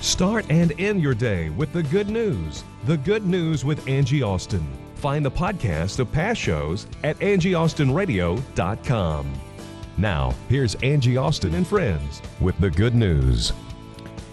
Start and end your day with the good news. The Good News with Angie Austin. Find the podcast of past shows at angieaustinradio.com. Now, here's Angie Austin and friends with the good news.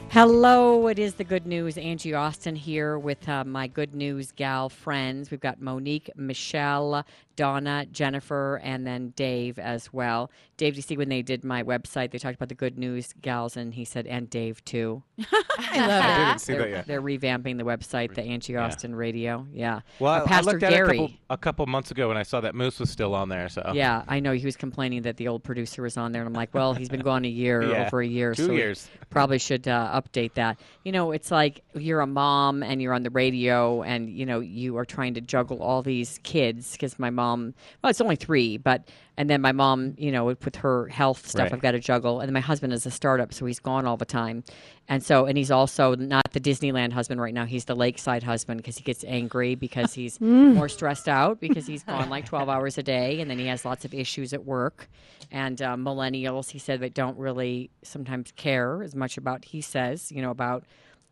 Hello, it is the good news. Angie Austin here with uh, my good news gal friends. We've got Monique, Michelle, Donna, Jennifer, and then Dave as well. Dave, do you see when they did my website, they talked about the good news gals, and he said, and Dave too. I love I didn't see they're, that yet. they're revamping the website, the Angie Yeah. Austin Radio. Yeah. Well, Uh, I- I looked at it a couple, a couple months ago and I saw that Moose was still on there. So Yeah, I know he was complaining that the old producer was on there, and I'm like, well, he's been gone a year, Yeah, over a year, two so years. probably should uh, update that. You know, it's like you're a mom and you're on the radio, and you know you are trying to juggle all these kids because my mom, well, it's only three, but and then my mom, you know, with her health stuff, Right. I've got to juggle, and then my husband is a startup, so he's gone all the time, and so and he's also not the Disneyland husband right now. He's the lakeside husband because he gets angry because he's more stressed out because he's gone like 12 hours a day, and then he has lots of issues at work. And uh, millennials, he said, that don't really sometimes care as much about. He says, you know, about.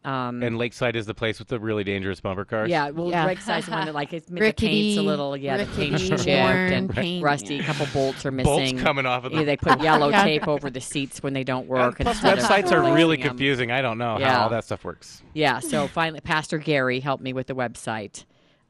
Um, And Lakeside is the place with the really dangerous bumper cars. yeah, well, Yeah. Lakesid's the one that like it's, the paint's a little, yeah, the paint's rickety, chipped worn and paint, rusty. A couple bolts are missing. bolts coming off of Yeah, them. they put yellow Yeah. tape over the seats when they don't work. Plus, websites are really replacing 'em. confusing. I don't know Yeah. how all that stuff works. Yeah, so finally, Pastor Gary helped me with the website.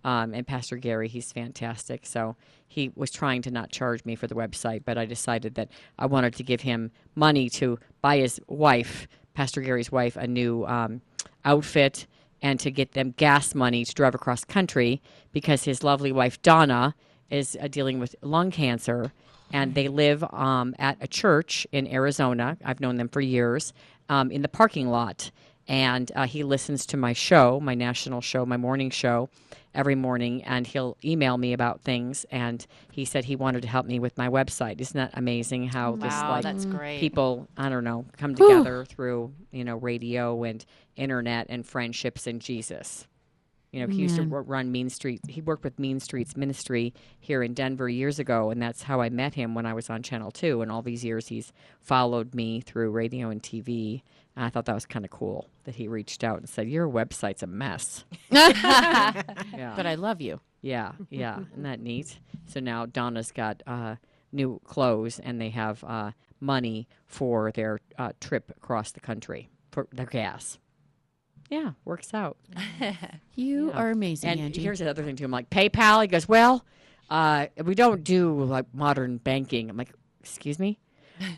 Um, and Pastor Gary, he's fantastic. So he was trying to not charge me for the website, but I decided that I wanted to give him money to buy his wife, Pastor Gary's wife, a new um, outfit and to get them gas money to drive across country because his lovely wife, Donna, is uh, dealing with lung cancer. And they live um, at a church in Arizona. I've known them for years um, in the parking lot and uh, he listens to my show, my national show, my morning show, every morning, and he'll email me about things. And he said he wanted to help me with my website. Isn't that amazing? How this Wow, like that's great. people, I don't know, come together through you know radio and internet and friendships and Jesus. You know, he used to run Mean Street. He worked with Mean Streets Ministry here in Denver years ago, and that's how I met him when I was on Channel Two. And all these years, he's followed me through radio and TV. And I thought that was kind of cool that he reached out and said, "Your website's a mess." yeah, But I love you. yeah, yeah. Isn't that neat? So now Donna's got uh, new clothes, and they have uh, money for their uh, trip across the country for their gas. Yeah, works out. You Yeah. are amazing, And Angie. here's the other thing too. I'm like PayPal. He goes, well, uh, we don't do like modern banking. I'm like, excuse me.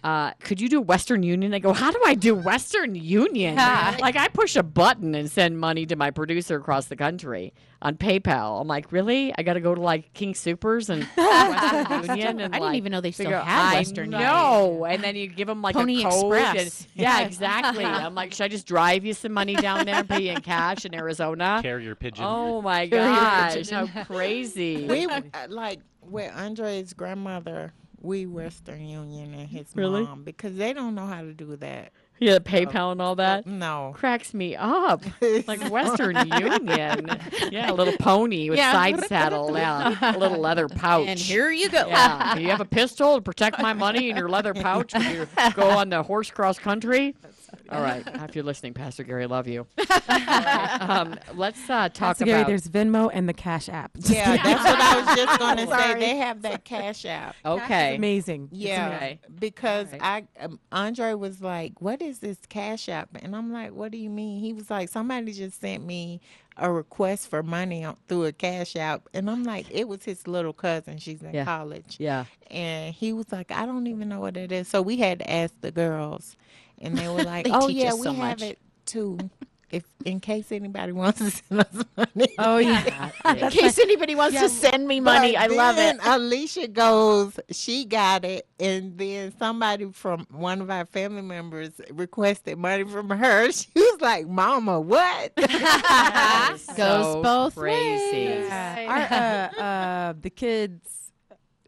Uh, could you do Western Union? I go, how do I do Western Union? like I push a button and send money to my producer across the country on PayPal. I'm like, really? I got to go to like King Supers and Western Union and I didn't like, even know they still had Western Union. know. And then you give them like Pony a code. And, Express. yeah, Yes. exactly. I'm like, should I just drive you some money down there and pay you in cash in Arizona? Carrier pigeon. Oh my Carrier gosh, pigeon. how crazy. we uh, like with Andre's grandmother. We Western Union and his Really? mom because they don't know how to do that. yeah, PayPal and all that No, cracks me up. Like Western Union. Yeah, a little pony with Yeah. side saddle. Yeah, a little leather pouch. And here you go. Yeah. You have a pistol to protect my money in your leather pouch when you go on the horse cross country? All right. If you're listening, Pastor Gary, love you. um, let's uh, talk Pastor Gary, about. there's Venmo and the Cash App. Yeah, that's what I was just gonna say. They have that cash app. Okay. amazing. Yeah, okay. because Alright. I um, Andre was like, "What is this cash app?" And I'm like, "What do you mean?" He was like, "Somebody just sent me a request for money on, through a cash app," and I'm like, "It was his little cousin. She's in Yeah. college." Yeah. And he was like, "I don't even know what it is." So we had to ask the girls, and they were like, They "Oh yeah, us we so have much. it too." if in case anybody wants to send us money. Oh yeah. In case anybody wants Yeah, to send me money, But I love it. Alicia goes, she got it, and then somebody from one of our family members requested money from her. She was like, "Mama, what?" Goes So both crazy. ways. Yeah. Our, uh, uh, the kids'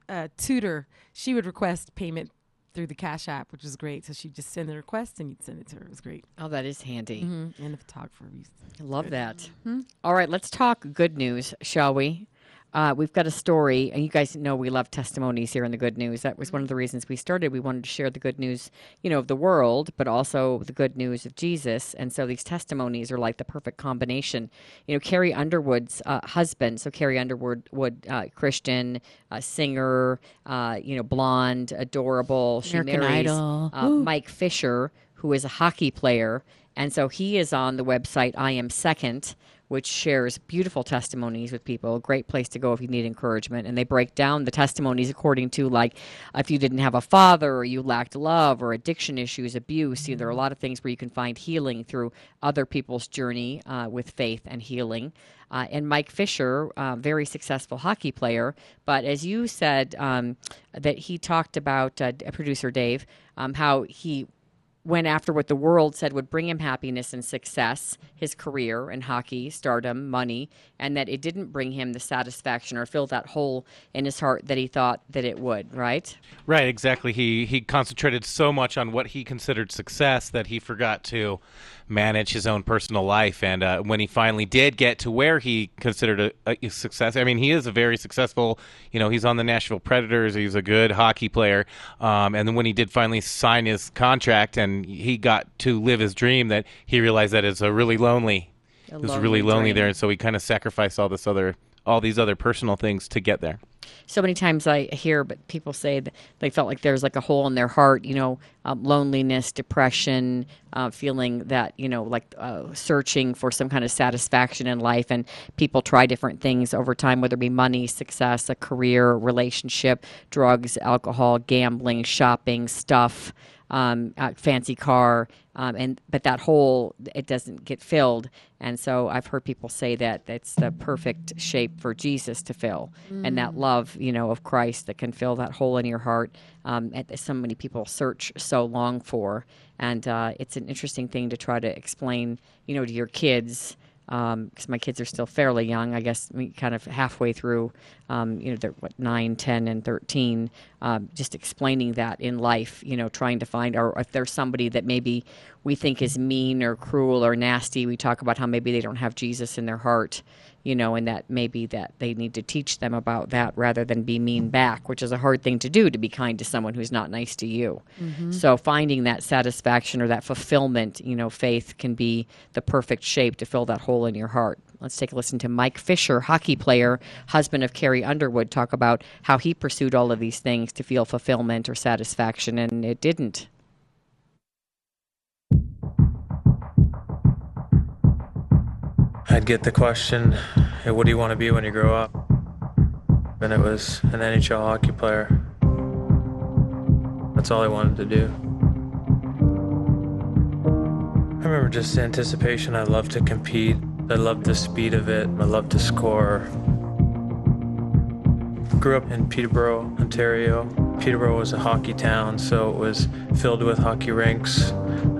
uh, tutor, she would request payment through the Cash App, which was great. So she'd just send the request and you'd send it to her. It was great. Oh, that is handy. Mm-hmm. And the photographer used. I love that. All right, let's talk good news, shall we? Uh, we've got a story, and you guys know we love testimonies here in the good news. That was one of the reasons we started. We wanted to share the good news, you know, of the world, but also the good news of Jesus. And so these testimonies are like the perfect combination. You know, Carrie Underwood's uh, husband, so Carrie Underwood, would, uh, Christian, uh, singer, uh, you know, blonde, adorable. She American marries Idol. uh, Mike Fisher, who is a hockey player. And so he is on the website I Am Second, which shares beautiful testimonies with people. A great place to go if you need encouragement. And they break down the testimonies according to, like, if you didn't have a father or you lacked love or addiction issues, abuse. You know, there are a lot of things where you can find healing through other people's journey uh, with faith and healing. Uh, and Mike Fisher, uh, very successful hockey player, but as you said, um, that he talked about uh, producer Dave, um, how he went after what the world said would bring him happiness and success, his career in hockey, stardom, money, and that it didn't bring him the satisfaction or fill that hole in his heart that he thought that it would, right? Right, exactly. He he concentrated so much on what he considered success that he forgot to manage his own personal life. And uh, when he finally did get to where he considered a, a success, I mean, he is a very successful. You know, he's on the Nashville Predators. He's a good hockey player. Um, and then when he did finally sign his contract and he got to live his dream, that he realized that it's a really lonely. A it was really lonely lonely dream. there, and so he kind of sacrificed all this other, all these other personal things to get there. so many times I hear, but people say that they felt like there's like a hole in their heart, you know, um, loneliness, depression, uh, feeling that, you know, like uh, searching for some kind of satisfaction in life. And people try different things over time, whether it be money, success, a career, relationship, drugs, alcohol, gambling, shopping, stuff. Um, fancy car, um, and but that hole it doesn't get filled, and so I've heard people say that it's the perfect shape for Jesus to fill, and that love, you know, of Christ that can fill that hole in your heart um, that so many people search so long for. And uh, it's an interesting thing to try to explain, you know, to your kids because my kids are still fairly young. I guess kind of halfway through, um, you know, they're what nine, ten, and thirteen. Um, just explaining that in life, you know, trying to find, or if there's somebody that maybe we think is mean or cruel or nasty, we talk about how maybe they don't have Jesus in their heart, you know, and that maybe that they need to teach them about that rather than be mean back, which is a hard thing to do to be kind to someone who's not nice to you. Mm-hmm. So finding that satisfaction or that fulfillment, you know, faith can be the perfect shape to fill that hole in your heart. Let's take a listen to Mike Fisher, hockey player, husband of Carrie Underwood, talk about how he pursued all of these things to feel fulfillment or satisfaction, and it didn't. I'd get the question, hey, what do you want to be when you grow up? And it was an NHL hockey player. That's all I wanted to do. I remember just the anticipation. I loved to compete. I loved the speed of it. I loved to score. Grew up in Peterborough, Ontario. Peterborough was a hockey town, so it was filled with hockey rinks,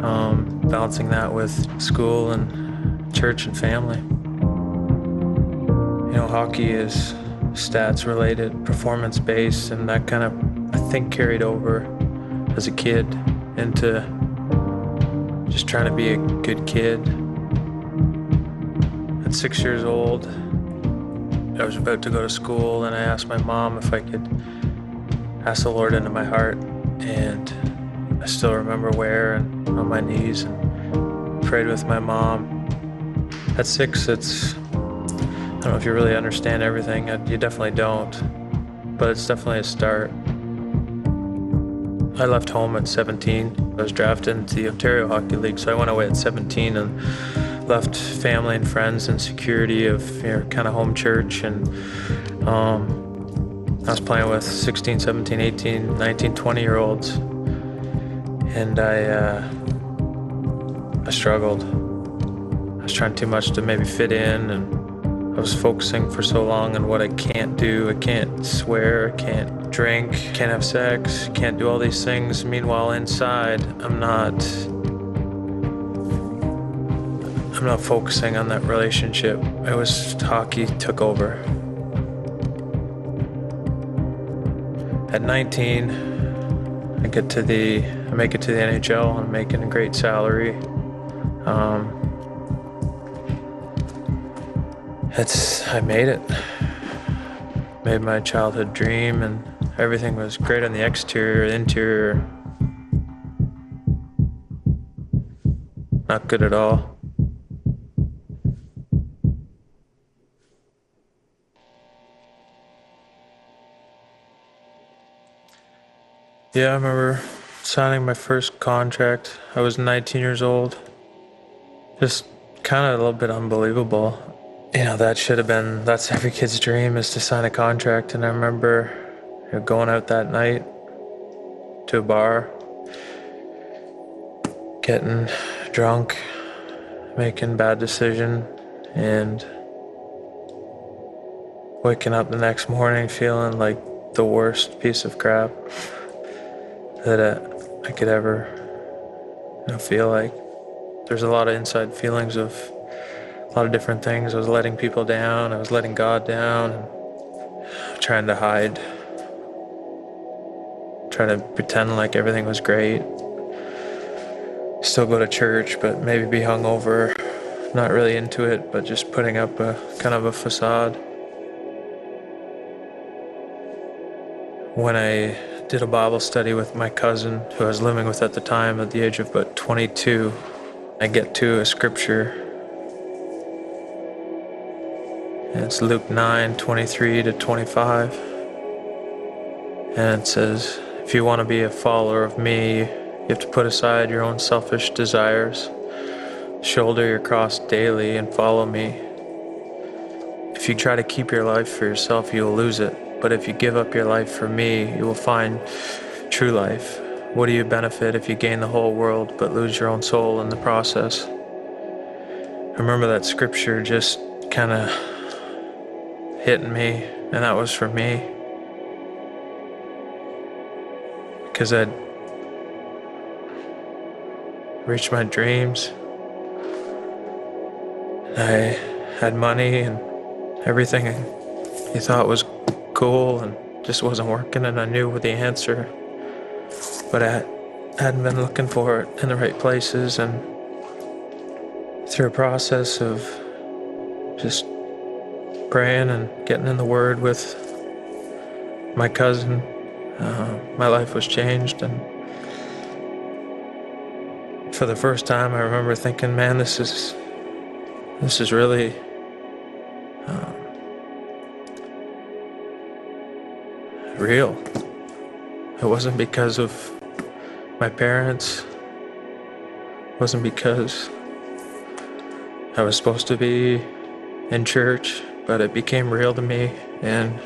um, balancing that with school and church and family. You know, hockey is stats related, performance based, and that kind of, I think, carried over as a kid into just trying to be a good kid. At six years old, I was about to go to school, and I asked my mom if I could ask the Lord into my heart. And I still remember where and on my knees and prayed with my mom. At six, it's, I don't know if you really understand everything. You definitely don't. But it's definitely a start. I left home at 17. I was drafted into the Ontario Hockey League, so I went away at 17 and left family and friends and security of you know, kind of home church. And um, I was playing with 16, 17, 18, 19, 20 year olds. And I, uh, I struggled. Was trying too much to maybe fit in, and I was focusing for so long on what I can't do. I can't swear, I can't drink, can't have sex, can't do all these things. Meanwhile, inside, I'm not. I'm not focusing on that relationship. It was hockey took over. At 19, I get to the, I make it to the NHL. I'm making a great salary. Um, I made it. Made my childhood dream, and everything was great on the exterior, interior. Not good at all. Yeah, I remember signing my first contract. I was 19 years old. Just kind of a little bit unbelievable. You know, that should have been, that's every kid's dream is to sign a contract. And I remember going out that night to a bar, getting drunk, making bad decision, and waking up the next morning feeling like the worst piece of crap that uh, I could ever you know, feel like. There's a lot of inside feelings of a lot of different things. I was letting people down. I was letting God down. Trying to hide. Trying to pretend like everything was great. Still go to church, but maybe be hungover. Not really into it, but just putting up a kind of a facade. When I did a Bible study with my cousin, who I was living with at the time, at the age of about 22. I get to a scripture, and it's Luke 9 23 to 25. And it says, If you want to be a follower of me, you have to put aside your own selfish desires, shoulder your cross daily, and follow me. If you try to keep your life for yourself, you will lose it. But if you give up your life for me, you will find true life. What do you benefit if you gain the whole world but lose your own soul in the process? Remember that scripture just kind of hitting me, and that was for me. Because I'd reached my dreams. I had money and everything he thought was cool and just wasn't working and I knew the answer but I hadn't been looking for it in the right places and through a process of just praying and getting in the word with my cousin uh, my life was changed and for the first time I remember thinking man this is this is really um, real. It wasn't because of my parents. It wasn't because I was supposed to be in church, but it became real to me and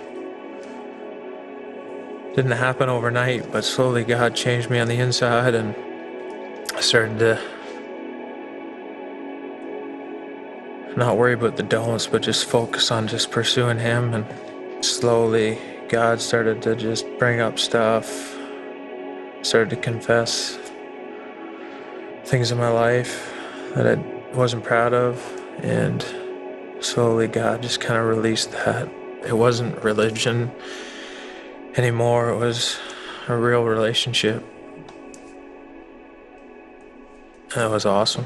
didn't happen overnight, but slowly God changed me on the inside and I started to not worry about the don'ts, but just focus on just pursuing Him and slowly God started to just bring up stuff, started to confess things in my life that I wasn't proud of, and slowly God just kind of released that. It wasn't religion anymore, it was a real relationship. That was awesome.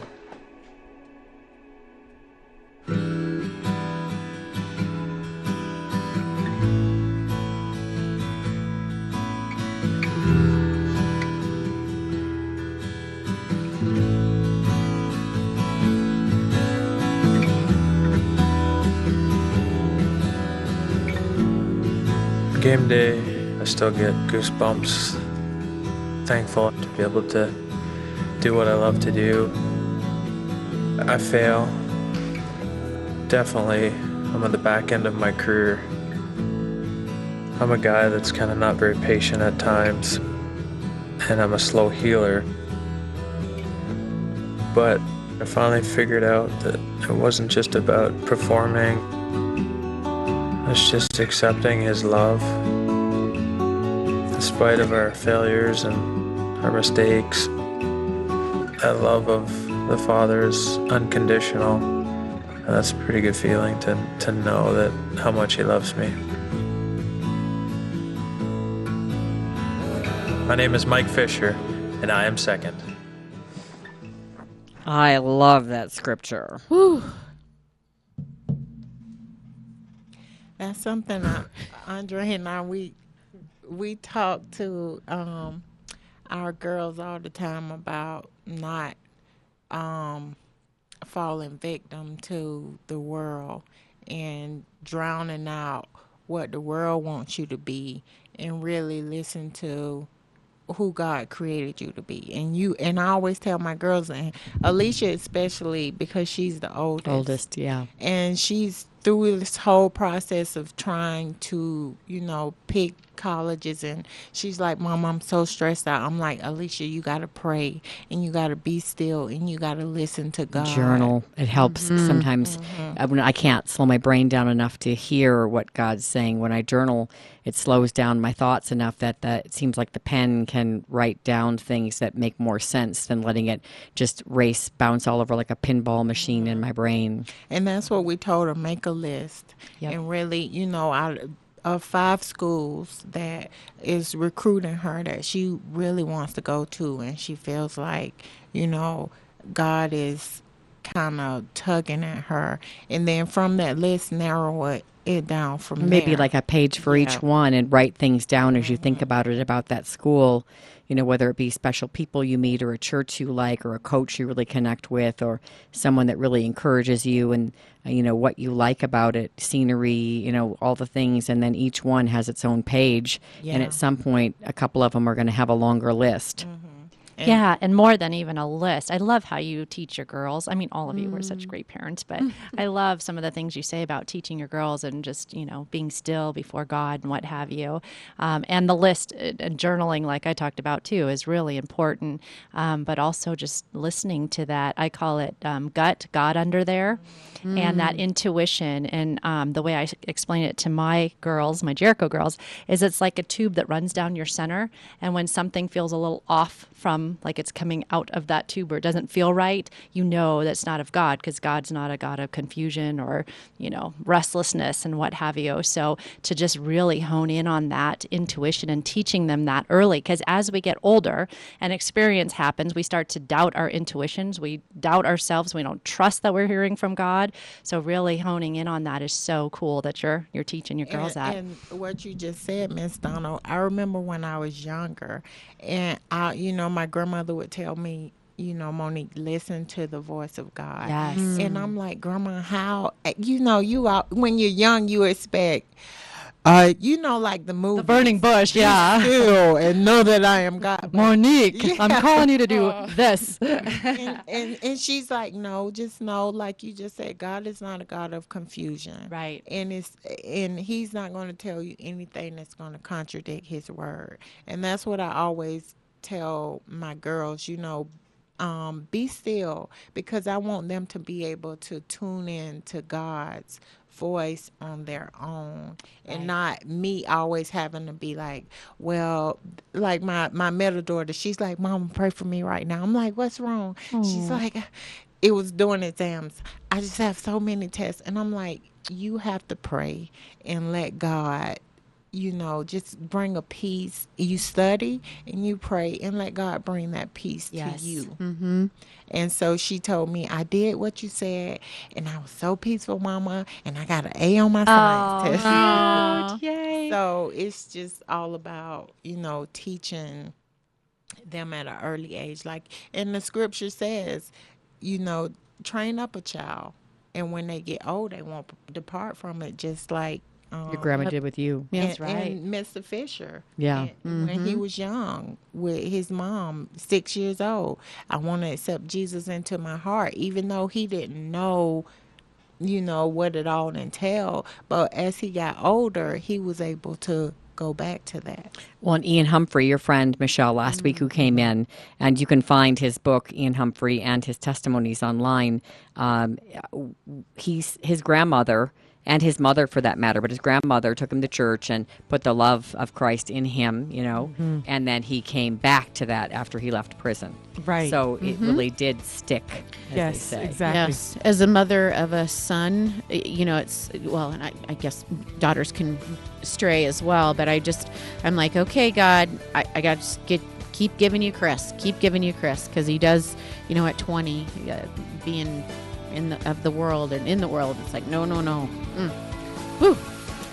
Still get goosebumps. Thankful to be able to do what I love to do. I fail. Definitely, I'm at the back end of my career. I'm a guy that's kind of not very patient at times, and I'm a slow healer. But I finally figured out that it wasn't just about performing, it's just accepting His love. In spite of our failures and our mistakes, that love of the Father is unconditional. And that's a pretty good feeling to, to know that how much He loves me. My name is Mike Fisher, and I am second. I love that scripture. That's something I, Andre and I we we talk to um, our girls all the time about not um, falling victim to the world and drowning out what the world wants you to be and really listen to who God created you to be. And you and I always tell my girls and Alicia especially because she's the oldest Oldest, yeah. and she's through this whole process of trying to you know pick colleges and she's like mom i'm so stressed out i'm like alicia you got to pray and you got to be still and you got to listen to god Journal. It helps mm-hmm. sometimes. Mm-hmm. uh, when I can't slow my brain down enough to hear what God's saying. When I journal, it slows down my thoughts enough that, that it seems like the pen can write down things that make more sense than letting it just race, bounce all over like a pinball machine in mm-hmm. my brain. and that's what we told her make a list Yep. and really you know out of five schools that is recruiting her that she really wants to go to and she feels like you know god is kind of tugging at her. And then from that list narrow it, it down from maybe there. like a page for each one and write things down as you think mm-hmm. about it about that school you know whether it be special people you meet or a church you like or a coach you really connect with or someone that really encourages you and uh, you know what you like about it scenery you know all the things. And then each one has its own page. And at some point a couple of them are going to have a longer list And- yeah, and more than even a list. I love how you teach your girls. I mean, all of you were such great parents, but I love some of the things you say about teaching your girls and just, you know, being still before God and what have you. Um, and the list uh, and journaling, like I talked about too, is really important. Um, but also just listening to that, I call it um, gut, God under there, and that intuition. And um, the way I explain it to my girls, my Jericho girls, is it's like a tube that runs down your center. And when something feels a little off from like it's coming out of that tube or it doesn't feel right, you know that's not of God because God's not a God of confusion or, you know, restlessness and what have you. So to just really hone in on that intuition and teaching them that early because as we get older and experience happens, we start to doubt our intuitions. We doubt ourselves. We don't trust that we're hearing from God. So really honing in on that is so cool that you're you're teaching your girls and, that. and what you just said, Miss Donald, I remember when I was younger, and I, you know, my grandmother would tell me, you know, Monique, listen to the voice of God. Yes. And I'm like, Grandma, how? You know, you out when you're young, you expect. Uh, you know, like the movie, burning bush, yeah. Still, and know that I am God. Monique, I'm calling you to do this. and, and and she's like, no, just know, like you just said, God is not a God of confusion, Right. And it's and He's not going to tell you anything that's going to contradict His word, and that's what I always tell my girls. You know, um, be still because I want them to be able to tune in to God's voice on their own and not me always having to be like well like my my middle daughter she's like mom pray for me right now. I'm like what's wrong? She's like it was doing exams. I just have so many tests and i'm like you have to pray and let god you know, just bring a peace. You study and you pray and let God bring that peace Yes. to you. Mm-hmm. And so she told me, I did what you said, and I was so peaceful, Mama, and I got an A on my science test. Yay. So it's just all about, you know, teaching them at an early age. Like, and the scripture says, you know, train up a child. And when they get old, they won't depart from it, just like um, Your grandma did with you. That's right. and Mr. Fisher. Yeah. and When he was young with his mom, six years old, I want to accept Jesus into my heart, even though he didn't know, you know, what it all entailed. But as he got older, he was able to go back to that. Well, and Ian Humphrey, your friend Michelle last week, who came in, and you can find his book, Ian Humphrey, and his testimonies online. Um, he's his grandmother and his mother, for that matter, but his grandmother took him to church and put the love of Christ in him, you know, and then he came back to that after he left prison. Right. So it really did stick. As yes, they say. exactly. Yes, as a mother of a son, you know, it's well, and I, I guess daughters can stray as well. But I just, I'm like, okay, God, I, I got to just get keep giving you Chris, keep giving you Chris, because he does, you know, at 20, uh, being in the of the world and in the world, it's like, no, no, no. Mm.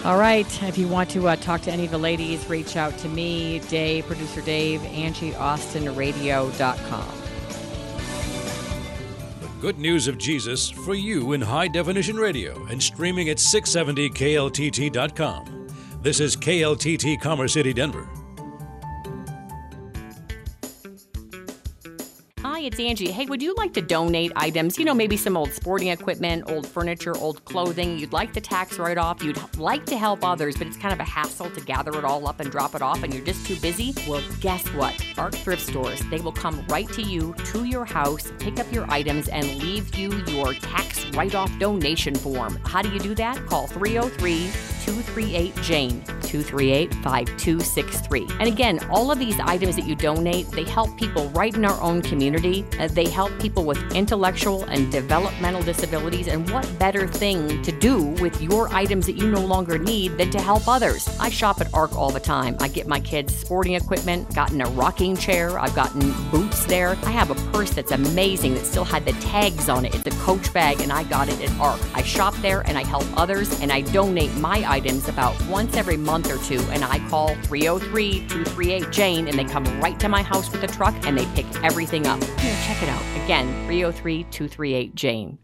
All right. If you want to uh, talk to any of the ladies, reach out to me, Dave, producer Dave, Angie Austin Radio.com. The good news of Jesus for you in high definition radio and streaming at 670kltt.com. This is KLTT Commerce City, Denver. It's Angie. Hey, would you like to donate items? You know, maybe some old sporting equipment, old furniture, old clothing. You'd like the tax write off. You'd like to help others, but it's kind of a hassle to gather it all up and drop it off, and you're just too busy. Well, guess what? Arc Thrift Stores, they will come right to you, to your house, pick up your items, and leave you your tax write off donation form. How do you do that? Call 303 238 Jane, 238 5263. And again, all of these items that you donate, they help people right in our own community. Uh, they help people with intellectual and developmental disabilities. And what better thing to do with your items that you no longer need than to help others? I shop at ARC all the time. I get my kids sporting equipment, gotten a rocking chair, I've gotten boots there. I have a purse that's amazing that still had the tags on it. It's a coach bag, and I got it at ARC. I shop there and I help others, and I donate my items about once every month or two. And I call 303 238 Jane, and they come right to my house with a truck and they pick everything up. Here, check it out. Again, 303 238 Jane.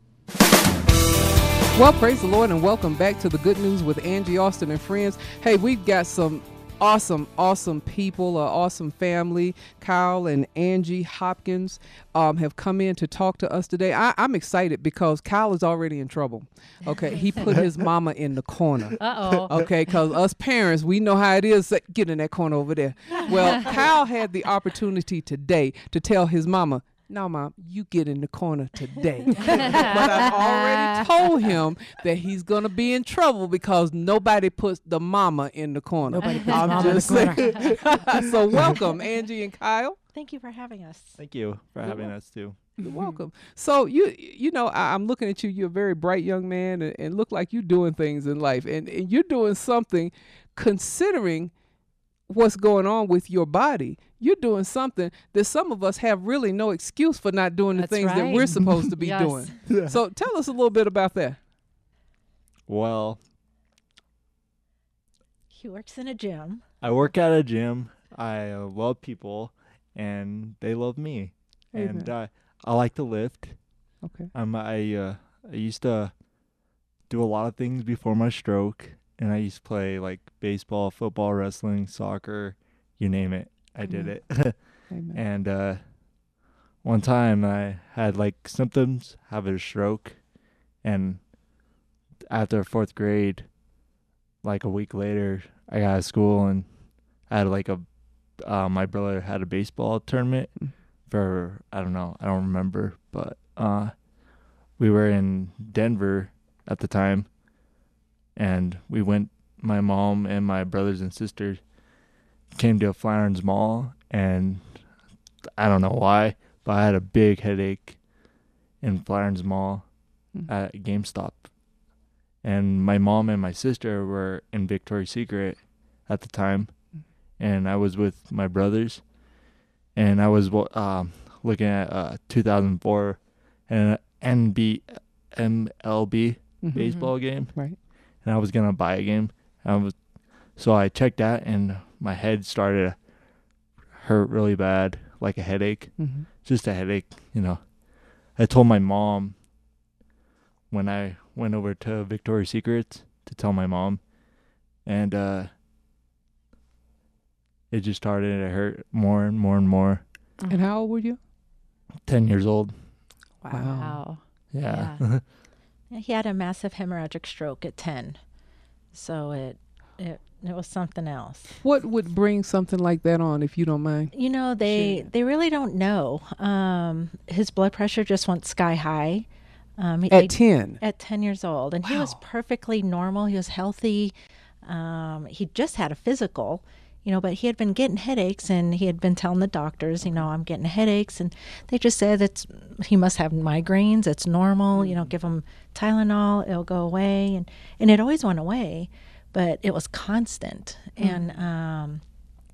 Well, praise the Lord and welcome back to the Good News with Angie Austin and friends. Hey, we've got some awesome, awesome people, an awesome family. Kyle and Angie Hopkins um, have come in to talk to us today. I, I'm excited because Kyle is already in trouble. Okay, he put his mama in the corner. Uh oh. Okay, because us parents, we know how it is. Get in that corner over there. Well, Kyle had the opportunity today to tell his mama, no, mom, you get in the corner today. but I've already told him that he's gonna be in trouble because nobody puts the mama in the corner. Nobody puts I'm mama in the just saying. so welcome, Angie and Kyle. Thank you for having us. Thank you for having us too. You're welcome. So you you know I, I'm looking at you. You're a very bright young man and, and look like you're doing things in life, and, and you're doing something considering what's going on with your body. You're doing something that some of us have really no excuse for not doing the That's things that we're supposed to be Yes. doing. So tell us a little bit about that. Well, He works in a gym. I work at a gym. I uh, love people, and they love me. And Amen. uh, I like to lift. Okay. Um, I uh, I used to do a lot of things before my stroke, and I used to play like baseball, football, wrestling, soccer, you name it. I did it. And uh, one time I had like symptoms, have a stroke, and after fourth grade, like a week later, I got out of school and I had like a uh, my brother had a baseball tournament Mm. for I don't know, I don't remember, but uh, we were in Denver at the time, and we went. My mom and my brothers and sisters came to a Flatirons Mall, and I don't know why, but I had a big headache in Flatirons Mall Mm. at GameStop. And my mom and my sister were in Victoria's Secret at the time, and I was with my brothers, and I was wa- um, looking at uh, 2004 and NB MLB Mhm. baseball game, Right. and I was gonna buy a game. I was, so I checked that, and my head started hurt really bad, like a headache, Mhm. just a headache, you know. I told my mom when I went over to Victoria's Secrets to tell my mom, and uh, it just started to hurt more and more and more. And how old were you? Ten years old. Wow. Yeah. Yeah, He had a massive hemorrhagic stroke at 10. So it It it was something else. What would bring something like that on, if you don't mind? You know, they they really don't know. Um, his blood pressure just went sky high. Um, At they- 10? At ten years old, and he was perfectly normal. He was healthy. Um, he just had a physical, you know, but he had been getting headaches, and he had been telling the doctors, you know, I'm getting headaches, and they just said that he must have migraines. It's normal, you know. Give him Tylenol, it'll go away, and and it always went away, but it was constant, and um,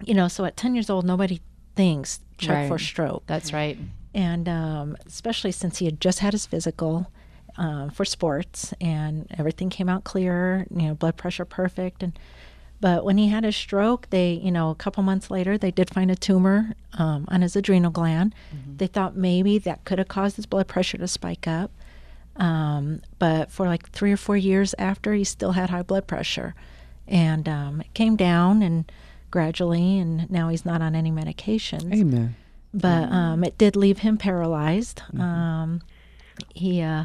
you know, so at 10 years old, nobody thinks check for stroke. That's right. And um, especially since he had just had his physical um, for sports and everything came out clear, you know, blood pressure perfect. And but when he had his stroke, they, you know, a couple months later, they did find a tumor um, on his adrenal gland. They thought maybe that could have caused his blood pressure to spike up. Um, but for like three or four years after, he still had high blood pressure. And um, it came down and gradually, and now he's not on any medications. Amen. But um, it did leave him paralyzed. Um, he, uh,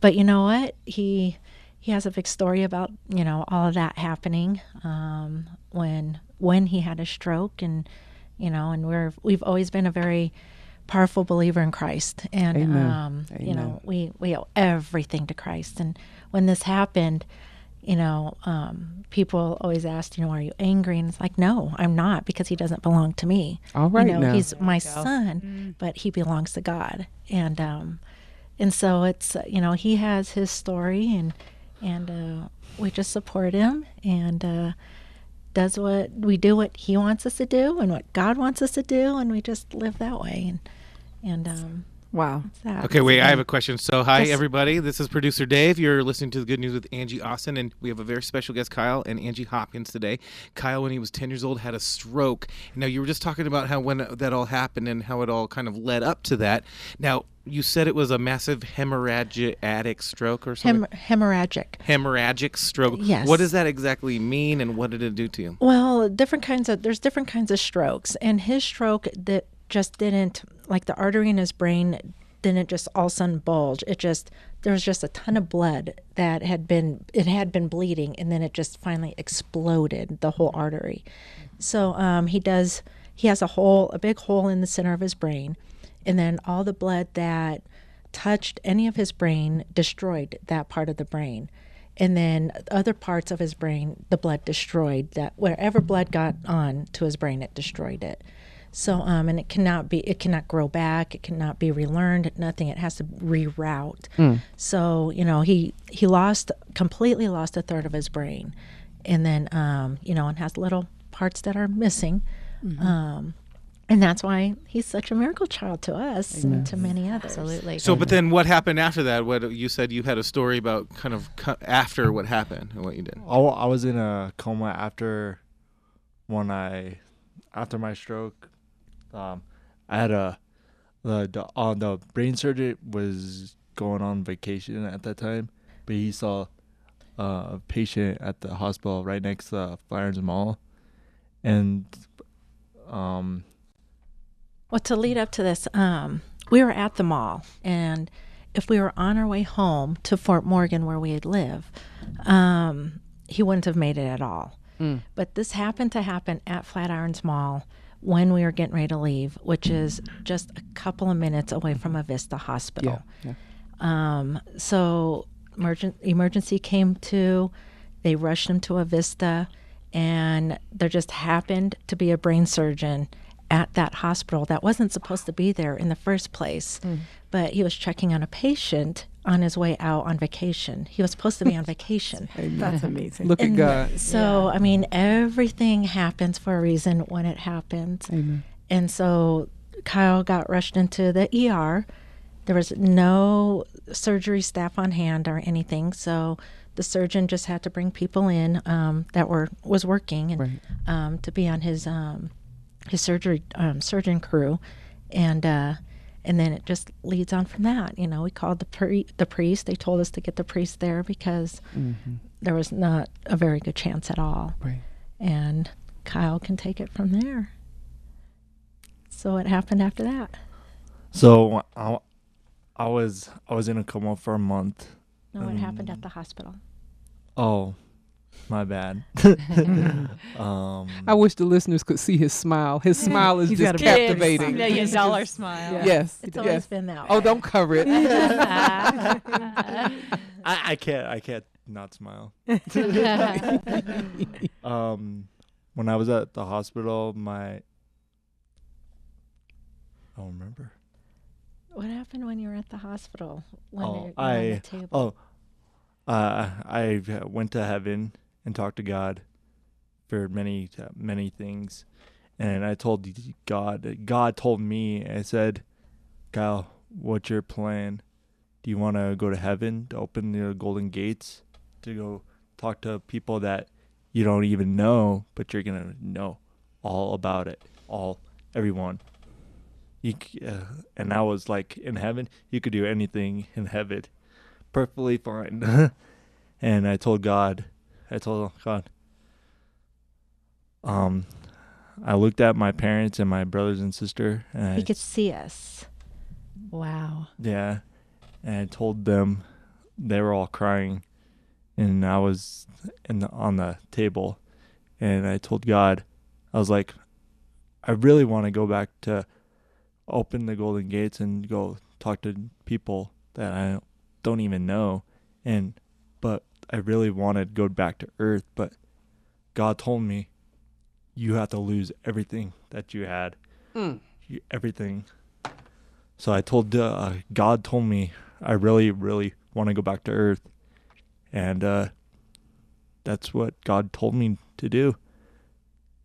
but you know what? He he has a big story about you know all of that happening um, when when he had a stroke, and you know, and we're we've always been a very powerful believer in Christ, and Amen. um, you know, we we owe everything to Christ. And when this happened, you know, um, people always asked, you know, are you angry? And it's like, no, I'm not, because he doesn't belong to me. All right you know, now. he's my son, but he belongs to God, and um, and so it's uh, you know he has his story, and and uh, we just support him, and uh, does what we do what he wants us to do, and what God wants us to do, and we just live that way, and and um, wow, that. Okay, wait, I have a question. So, hi, Yes. everybody. This is producer Dave. You're listening to the Good News with Angie Austin, and we have a very special guest, Kyle and Angie Hopkins today. Kyle, when he was 10 years old, had a stroke. Now, you were just talking about how when that all happened and how it all kind of led up to that. Now, you said it was a massive hemorrhagic stroke or something? Hem- hemorrhagic. Hemorrhagic stroke. Yes. What does that exactly mean, and what did it do to you? Well, different kinds of there's different kinds of strokes, and his stroke that just didn't like the artery in his brain didn't just all of a sudden bulge. It just there was just a ton of blood that had been it had been bleeding, and then it just finally exploded the whole artery. So um, he does he has a hole a big hole in the center of his brain, and then all the blood that touched any of his brain destroyed that part of the brain and then other parts of his brain the blood destroyed that wherever blood got on to his brain it destroyed it so um and it cannot be it cannot grow back it cannot be relearned nothing it has to reroute Mm. so you know he he lost completely lost a third of his brain and then um you know and has little parts that are missing Mhm. um and that's why he's such a miracle child to us Amen. and to many others Absolutely. So, but then what happened after that? What you said you had a story about kind of cu- after what happened and what you did. I, I was in a coma after when I after my stroke. Um, I had a the the, uh, the brain surgeon was going on vacation at that time, but he saw a patient at the hospital right next to Flyers Mall, and um, Well, to lead up to this, um, we were at the mall, and if we were on our way home to Fort Morgan, where we live, um, he wouldn't have made it at all. Mm. But this happened to happen at Flatirons Mall when we were getting ready to leave, which is just a couple of minutes away from Avista hospital. Yeah, Um, so emergen- emergency came to, they rushed him to Avista, and there just happened to be a brain surgeon at that hospital that wasn't supposed to be there in the first place. But he was checking on a patient on his way out on vacation. He was supposed to be on vacation. That's amazing. Look at God. So, I mean, everything happens for a reason when it happens. Amen. And so Kyle got rushed into the ER. There was no surgery staff on hand or anything. So the surgeon just had to bring people in um, that were was working and Right. um, to be on his um, his surgery um, surgeon crew, and uh, and then it just leads on from that. You know, we called the pri- the priest. They told us to get the priest there because Mhm. there was not a very good chance at all. Right. And Kyle can take it from there. So what happened after that? so I, I was I was in a coma for a month. No, what happened at the hospital? Oh, My bad. um, I wish the listeners could see his smile. His smile is just got a captivating. Million dollar smile. Yeah. Yes. It's yes. always been that Oh, don't cover it. I, I can't I can't not smile. um, when I was at the hospital, my I don't remember. What happened when you were at the hospital? When oh, you were on the I table? oh, uh, I went to heaven and talked to God for many many things, and I told God. God told me. I said, Kyle, what's your plan? Do you want to go to heaven to open the golden gates to go talk to people that you don't even know, but you're gonna know all about it, all everyone. You uh, and I was like in heaven, you could do anything in heaven, perfectly fine. and I told God, I told God, um, I looked at my parents and my brothers and sister, and he I could see us. Wow. yeah, and I told them they were all crying, and I was in the, on the table, and I told God, I was like, I really want to go back to open the golden gates and go talk to people that I don't even know, and but I really wanted to go back to Earth, but God told me, you have to lose everything that you had, Mm. you, everything. So I told uh, God told me I really really want to go back to Earth, and uh, that's what God told me to do.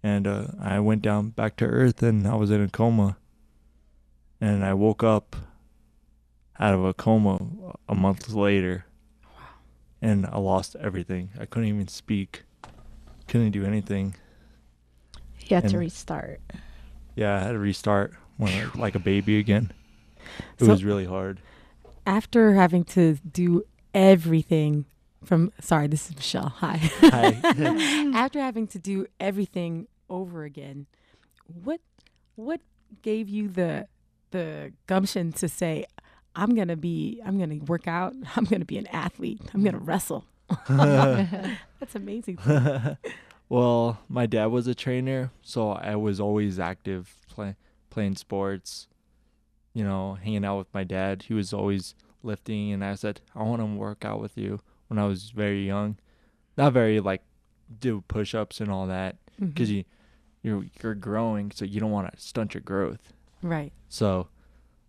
And uh, I went down back to Earth, and I was in a coma. And I woke up out of a coma a month later, and I lost everything. I couldn't even speak, couldn't do anything. You had to restart. Yeah, I had to restart when like a baby again. It So- was really hard. After having to do everything from sorry, this is Michelle. Hi. Hi. After having to do everything over again, what what gave you the the gumption to say, I'm gonna be I'm gonna work out, I'm gonna be an athlete, I'm gonna wrestle. That's amazing. well, my dad was a trainer, so I was always active play, playing sports. You know, hanging out with my dad. He was always lifting, and I said, "I want to work out with you." When I was very young, not very like do push-ups and all that, because Mhm. you you're you're growing, so you don't want to stunt your growth. Right. So,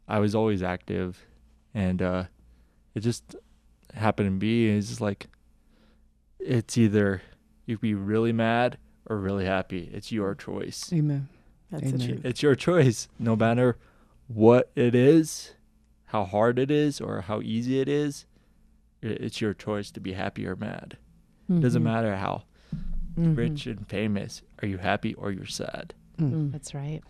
I was always active, and uh, it just happened to be it's just like it's either you'd be really mad or really happy. It's your choice. Amen. That's Amen. the. It's your choice, no matter what it is, how hard it is, or how easy it is. It's your choice to be happy or mad. Doesn't Mhm. matter how Mhm. rich and famous. Are you happy or you're sad? Mm. That's right.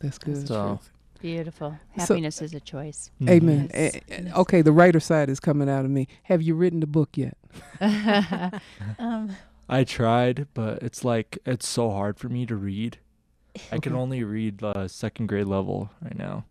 That's good. So Beautiful. So- Happiness is a choice. Mm-hmm. Amen. Yes. Eh, eh, a- a- okay, the writer side is coming out of me. Have you written the book yet? Um, I tried, but it's like it's so hard for me to read. I can only read the second grade level right now.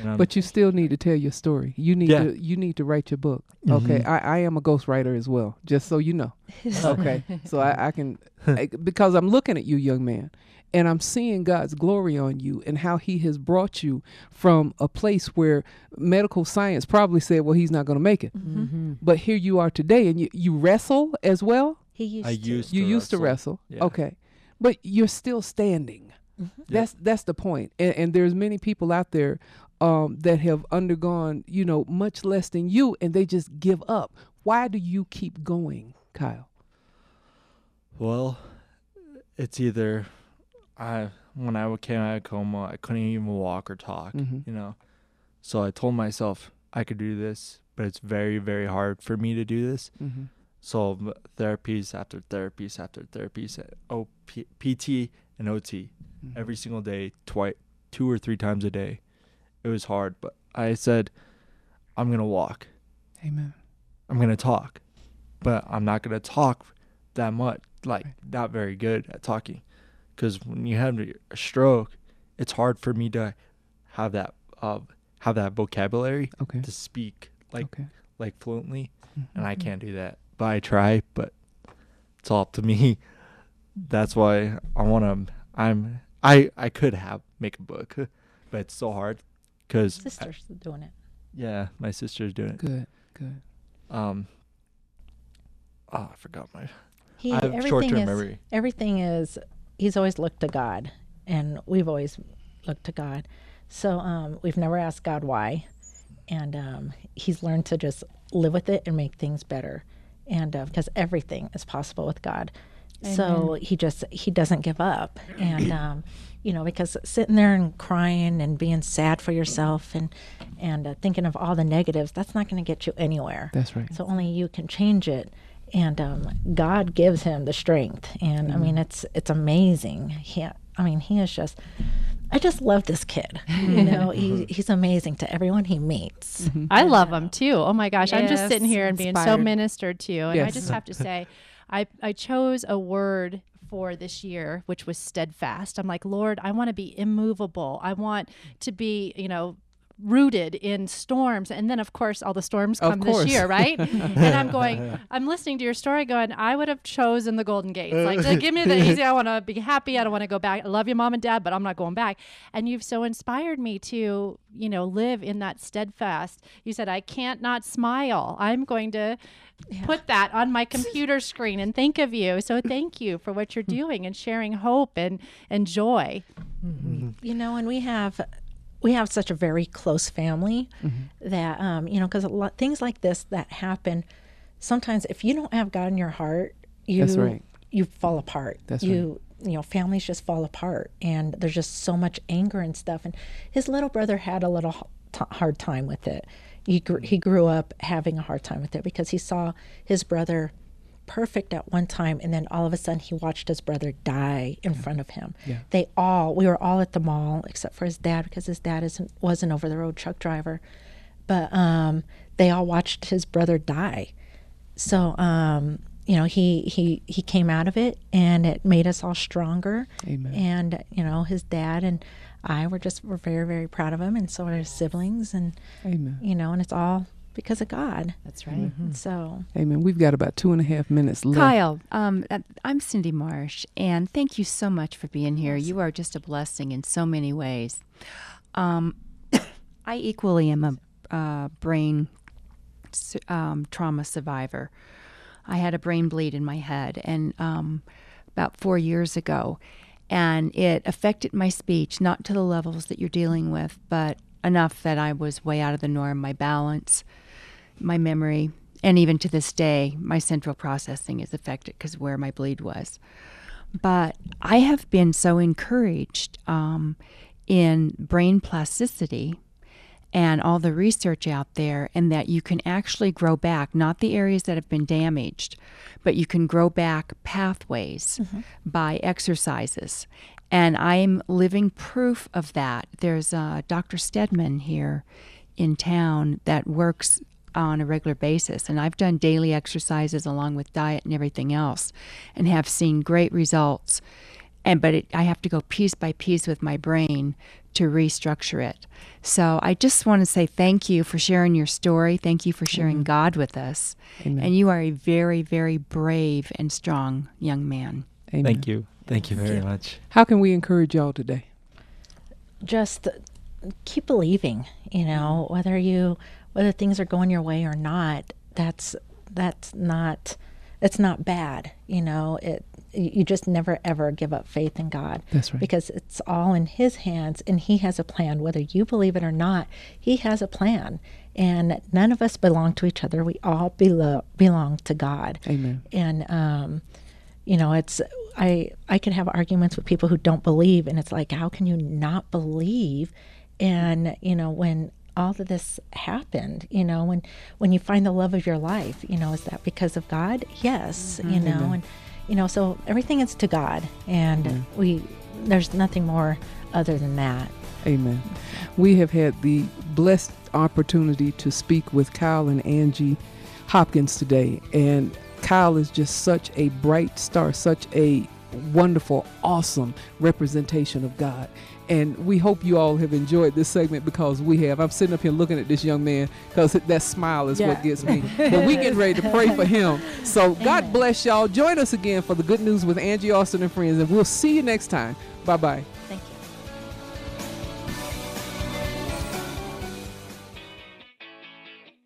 And I'm- But you still need to tell your story. You need Yeah. to you need to write your book. Okay. Mhm. I, I am a ghostwriter as well, just so you know. okay. So I, I can I- because I'm looking at you, young man, and I'm seeing God's glory on you and how he has brought you from a place where medical science probably said, Well, he's not gonna make it. Mhm. But here you are today and you, you wrestle as well? he used I to. used you to used to wrestle. Yeah. Okay. But you're still standing. Mhm. That's that's the point. And, and there's many people out there um, that have undergone, you know, much less than you, and they just give up. Why do you keep going, Kyle? Well, it's either I when I came out of coma, I couldn't even walk or talk, Mhm. you know. So I told myself I could do this, but it's very very hard for me to do this. Mm-hmm. So therapies after therapies after therapies, O P- PT and OT Mm-hmm. every single day, twice, two or three times a day. It was hard, but I said, I'm gonna walk. Amen. I'm gonna talk, but I'm not gonna talk that much. Like not very good at talking, because when you have a stroke, it's hard for me to have that uh, have that vocabulary Okay. to speak like Okay. like fluently, Mhm. and I can't do that. But I try, but it's all up to me. That's why I want to. I'm. I I could have make a book, but it's so hard because Sister's doing it. Yeah, my sister's doing it. Good, good. Um. Oh, I forgot my. He I have everything short-term is memory. everything is he's always looked to God, and we've always looked to God. So um, we've never asked God why, and um, he's learned to just live with it and make things better, and uh, because everything is possible with God. So he just he doesn't give up, and um, you know because sitting there and crying and being sad for yourself and and uh, thinking of all the negatives that's not going to get you anywhere. That's right. So only you can change it, and um, God gives him the strength. And I mean, it's it's amazing. He, I mean, he is just. I just love this kid. You know, he, he's amazing to everyone he meets. I love them too. Oh my gosh, I'm just sitting here and being so ministered to, and I just have to say, I I chose a word for this year, which was steadfast. I'm like, Lord, I want to be immovable. I want to be, you know. Rooted in storms, and then of course all the storms come this year, right? and I'm going, I'm listening to your story, going, I would have chosen the Golden Gate. Like, uh, like, give me the easy. I want to be happy. I don't want to go back. I love you, mom and dad, but I'm not going back. And you've so inspired me to, you know, live in that steadfast. You said, I can't not smile. I'm going to put that on my computer screen and think of you. So thank you for what you're hmm. doing and sharing hope and, and joy. Mm-hmm. Mm-hmm. You know, and we have we have such a very close family Mm-hmm. that um, you know because things like this that happen. Sometimes if you don't have God in your heart, you That's right. you fall apart. That's you you know families just fall apart, and there's just so much anger and stuff. And his little brother had a little t- hard time with it. He gr- he grew up having a hard time with it because he saw his brother perfect at one time and then all of a sudden he watched his brother die in front of him Yeah. they all we were all at the mall except for his dad because his dad isn't was an over the road truck driver but um they all watched his brother die so um you know he he he came out of it and it made us all stronger Amen. and you know his dad and i were just were very very proud of him and so are his siblings and Amen. you know and it's all because of god that's right so Amen. We've got about two and a half minutes left. Kyle, um, I'm Cindy Marsh, and thank you so much for being here. You are just a blessing in so many ways. Um, I equally am a uh, brain um, trauma survivor. I had a brain bleed in my head, and um, about four years ago, and it affected my speech, not to the levels that you're dealing with, but enough that I was way out of the norm. My balance, my memory, and even to this day, my central processing is affected because where my bleed was. But I have been so encouraged um, in brain plasticity and all the research out there, and that you can actually grow back, not the areas that have been damaged, but you can grow back pathways by exercises. And I'm living proof of that. There's uh, Dr. Stedman here in town that works on a regular basis. And I've done daily exercises along with diet and everything else and have seen great results. And but it, I have to go piece by piece with my brain to restructure it. So I just want to say thank you for sharing your story. Thank you for sharing Amen. God with us. Amen. And you are a very, very brave and strong young man. Amen. Thank you. Thank you very much. How can we encourage y'all today? just keep believing you know mm-hmm. whether you whether things are going your way or not that's that's not it's not bad you know? It you just never ever give up faith in god. That's right. because it's all in his hands and he has a plan. Whether you believe it or not he has a plan. And none of us belong to each other. We all belo- belong to god. Amen. and um you know it's i i can have arguments with people who don't believe and it's like how can you not believe? And you know when all of this happened you know when when you find the love of your life you know is that because of god yes you mm-hmm. know and you know so everything is to god and Amen. we there's nothing more other than that Amen. We have had the blessed opportunity to speak with Kyle and Angie Hopkins today. And Kyle is just such a bright star, such a wonderful, awesome representation of God. And we hope you all have enjoyed this segment because we have. I'm sitting up here looking at this young man because that smile is Yeah. what gets me. but we get ready to pray for him. So God bless y'all. Join us again for the good news with Angie Austin and friends, and we'll see you next time. Bye bye.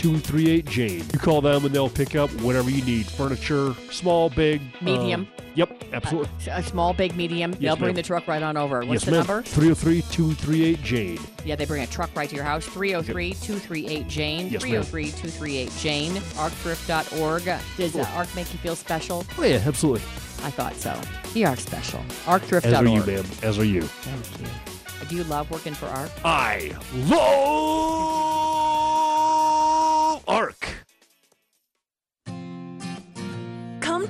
238 Jane. You call them and they'll pick up whatever you need furniture, small, big, Medium. um, yep, absolutely. A small, big, medium. They'll bring ma'am. the truck right on over. What's yes, the ma'am. number? 303 238 Jane. Yeah, they bring a truck right to your house. 303 238 Jane. Yes, ma'am. 303 238 Jane. ArcThrift.org. Does uh, ARC make you feel special? Oh, yeah, absolutely. I thought so. You are special. As are you, ma'am. As are you. Thank you. Do you love working for ARC? I love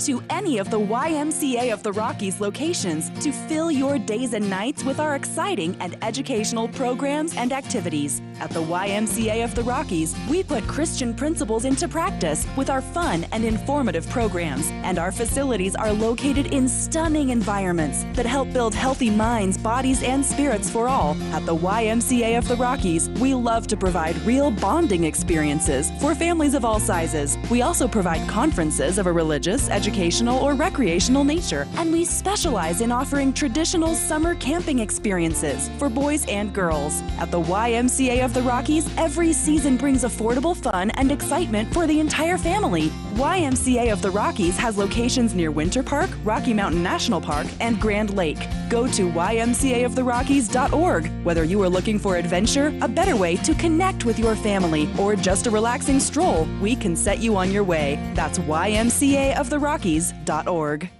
to any of the YMCA of the Rockies locations to fill your days and nights with our exciting and educational programs and activities. At the YMCA of the Rockies, we put Christian principles into practice with our fun and informative programs, and our facilities are located in stunning environments that help build healthy minds, bodies, and spirits for all. At the YMCA of the Rockies, we love to provide real bonding experiences for families of all sizes. We also provide conferences of a religious, educational, or recreational nature, and we specialize in offering traditional summer camping experiences for boys and girls. At the YMCA of the Rockies, every season brings affordable fun and excitement for the entire family. YMCA of the Rockies has locations near Winter Park, Rocky Mountain National Park, and Grand Lake. Go to ymcaoftherockies.org. Whether you are looking for adventure, a better way to connect with your family, or just a relaxing stroll, we can set you on your way. That's ymcaoftherockies.org.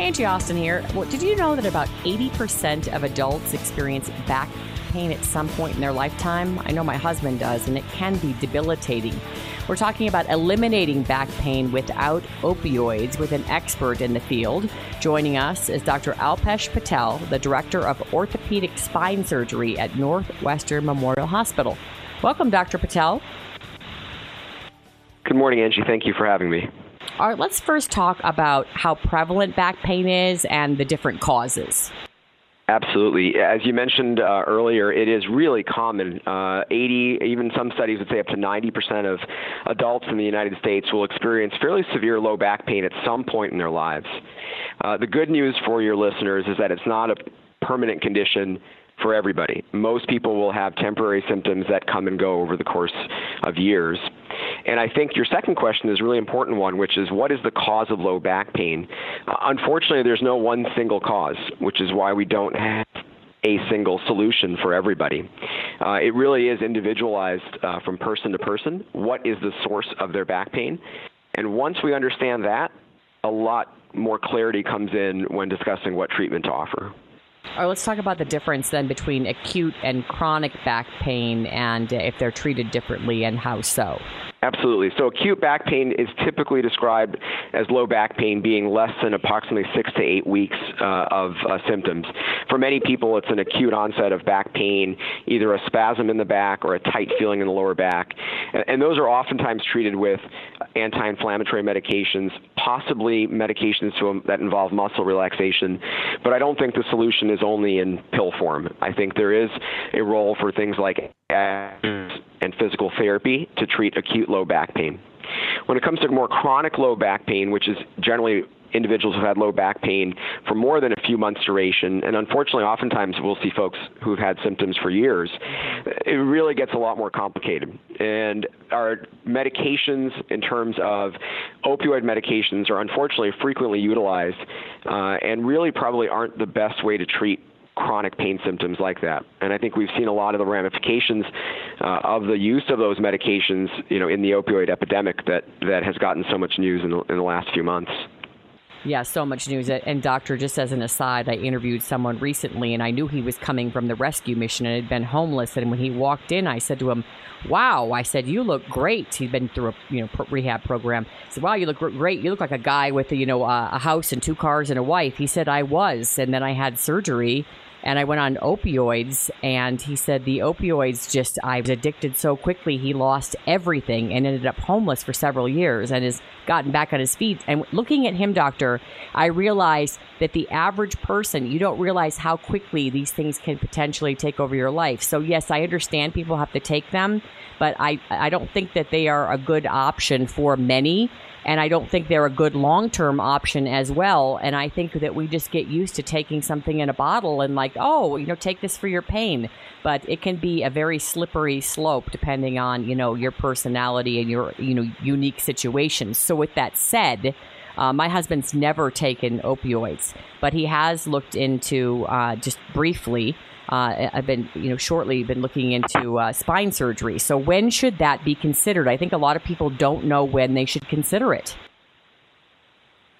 Angie Austin here. Well, did you know that about 80% of adults experience back pain at some point in their lifetime? I know my husband does, and it can be debilitating. We're talking about eliminating back pain without opioids with an expert in the field. Joining us is Dr. Alpesh Patel, the Director of Orthopedic Spine Surgery at Northwestern Memorial Hospital. Welcome, Dr. Patel. Good morning, Angie. Thank you for having me. All right, let's first talk about how prevalent back pain is and the different causes. Absolutely. As you mentioned uh, earlier, it is really common. Uh, 80, even some studies would say up to 90% of adults in the United States will experience fairly severe low back pain at some point in their lives. Uh, the good news for your listeners is that it's not a permanent condition for everybody. Most people will have temporary symptoms that come and go over the course of years. And I think your second question is a really important one, which is what is the cause of low back pain? Uh, unfortunately, there's no one single cause, which is why we don't have a single solution for everybody. Uh, it really is individualized uh, from person to person. What is the source of their back pain? And once we understand that, a lot more clarity comes in when discussing what treatment to offer. All right, let's talk about the difference then between acute and chronic back pain and if they're treated differently and how so. Absolutely. So acute back pain is typically described as low back pain being less than approximately six to eight weeks uh, of uh, symptoms. For many people, it's an acute onset of back pain, either a spasm in the back or a tight feeling in the lower back. And, and those are oftentimes treated with anti inflammatory medications, possibly medications to, um, that involve muscle relaxation. But I don't think the solution is only in pill form. I think there is a role for things like and physical therapy to treat acute low back pain. When it comes to more chronic low back pain, which is generally individuals who've had low back pain for more than a few months duration, and unfortunately, oftentimes we'll see folks who've had symptoms for years, it really gets a lot more complicated. And our medications, in terms of opioid medications, are unfortunately frequently utilized uh, and really probably aren't the best way to treat chronic pain symptoms like that. And I think we've seen a lot of the ramifications uh, of the use of those medications, you know, in the opioid epidemic that that has gotten so much news in the, in the last few months. Yeah, so much news. And, Doctor, just as an aside, I interviewed someone recently and I knew he was coming from the rescue mission and had been homeless. And when he walked in, I said to him, Wow, I said, You look great. He'd been through a you know rehab program. I said, Wow, you look great. You look like a guy with you know a house and two cars and a wife. He said, I was. And then I had surgery and I went on opioids. And he said the opioids just, I was addicted so quickly, he lost everything and ended up homeless for several years and has gotten back on his feet. And looking at him, doctor, I realized that the average person, you don't realize how quickly these things can potentially take over your life. So, yes, I understand people have to take them, but I, I don't think that they are a good option for many and I don't think they're a good long term option as well. And I think that we just get used to taking something in a bottle and like, oh, you know, take this for your pain. But it can be a very slippery slope depending on you know your personality and your you know unique situation. So with that said. Uh, my husband's never taken opioids, but he has looked into uh, just briefly uh, I've been, you know, shortly been looking into uh, spine surgery. So when should that be considered? I think a lot of people don't know when they should consider it.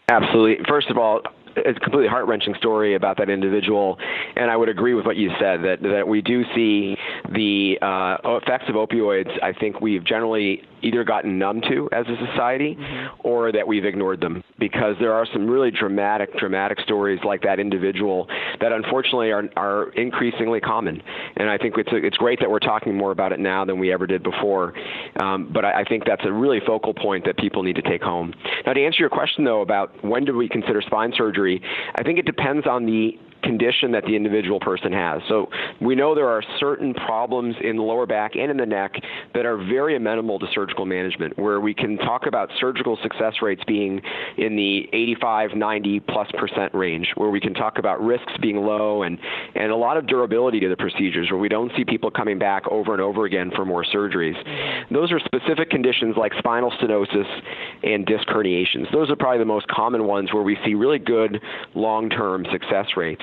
Absolutely. First of all, it's a completely heart wrenching story about that individual, and I would agree with what you said that that we do see the uh, effects of opioids. I think we've generally either gotten numb to as a society mm-hmm. or that we've ignored them because there are some really dramatic, dramatic stories like that individual that unfortunately are, are increasingly common. And I think it's, a, it's great that we're talking more about it now than we ever did before. Um, but I, I think that's a really focal point that people need to take home. Now, to answer your question, though, about when do we consider spine surgery, I think it depends on the condition that the individual person has. So we know there are certain problems in the lower back and in the neck that are very amenable to surgical management, where we can talk about surgical success rates being in the 85, 90 plus percent range, where we can talk about risks being low and, and a lot of durability to the procedures, where we don't see people coming back over and over again for more surgeries. Mm-hmm. Those are specific conditions like spinal stenosis and disc herniations. Those are probably the most common ones where we see really good long term success rates.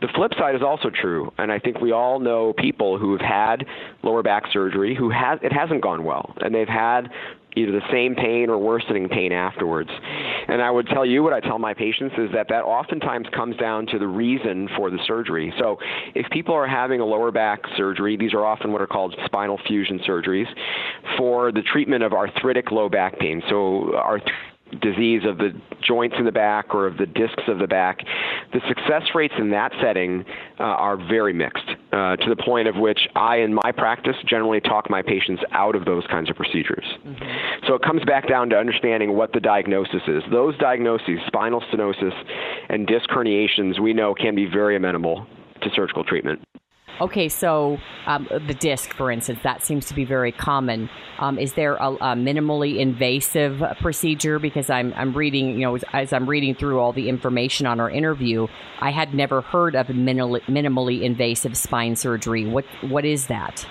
The flip side is also true, and I think we all know people who have had lower back surgery who has it hasn't gone well, and they've had either the same pain or worsening pain afterwards. And I would tell you what I tell my patients is that that oftentimes comes down to the reason for the surgery. So if people are having a lower back surgery, these are often what are called spinal fusion surgeries for the treatment of arthritic low back pain. So arth- disease of the joints in the back or of the discs of the back, the success rates in that setting uh, are very mixed uh, to the point of which I, in my practice, generally talk my patients out of those kinds of procedures. Mm-hmm. So it comes back down to understanding what the diagnosis is. Those diagnoses, spinal stenosis and disc herniations, we know can be very amenable to surgical treatment. Okay, so um, the disc, for instance, that seems to be very common. Um, is there a, a, minimally invasive procedure? Because I'm I'm reading, you know, as, as, I'm reading through all the information on our interview, I had never heard of minimal, minimally invasive spine surgery. What what is that?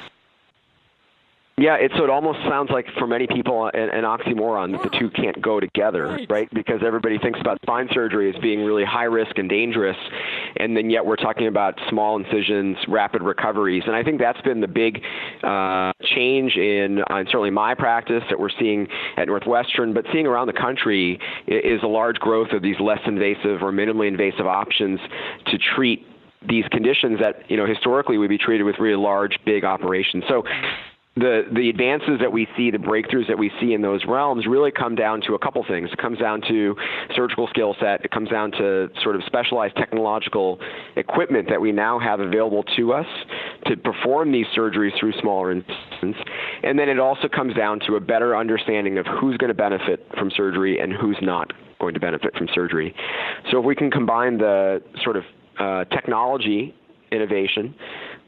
Yeah, it so it almost sounds like for many people an, an oxymoron that the two can't go together, right. right? Because everybody thinks about spine surgery as being really high risk and dangerous, and then yet we're talking about small incisions, rapid recoveries, and I think that's been the big uh, change in, uh, certainly my practice that we're seeing at Northwestern, but seeing around the country is a large growth of these less invasive or minimally invasive options to treat these conditions that you know historically would be treated with really large, big operations. So the the advances that we see, the breakthroughs that we see in those realms, really come down to a couple things. It comes down to surgical skill set. It comes down to sort of specialized technological equipment that we now have available to us to perform these surgeries through smaller incisions. And then it also comes down to a better understanding of who's going to benefit from surgery and who's not going to benefit from surgery. So if we can combine the sort of uh, technology innovation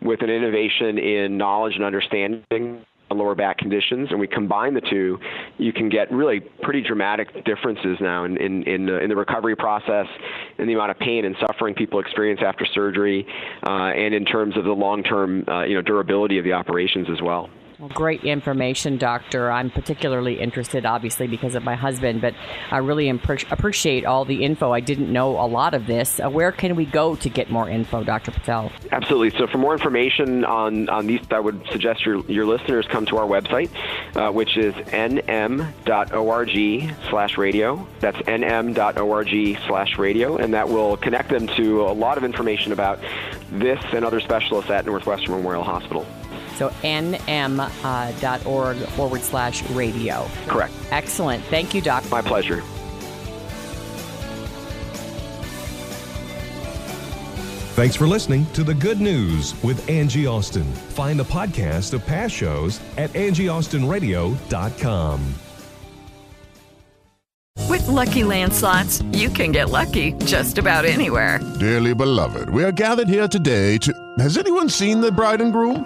with an innovation in knowledge and understanding lower back conditions, and we combine the two, you can get really pretty dramatic differences now in in in, in the recovery process, in the amount of pain and suffering people experience after surgery, uh, and in terms of the long-term uh, you know durability of the operations as well. Well, great information, Doctor. I'm particularly interested, obviously, because of my husband, but I really impre- appreciate all the info. I didn't know a lot of this. Uh, where can we go to get more info, Dr. Patel? Absolutely. So, for more information on, on these, I would suggest your, your listeners come to our website, uh, which is nm.org slash radio. That's nm.org slash radio, and that will connect them to a lot of information about this and other specialists at Northwestern Memorial Hospital. So nm.org uh, forward slash radio. Correct. Excellent. Thank you, Doc. My pleasure. Thanks for listening to The Good News with Angie Austin. Find the podcast of past shows at angieaustinradio.com. With Lucky Land slots, you can get lucky just about anywhere. Dearly beloved, we are gathered here today to. Has anyone seen the bride and groom?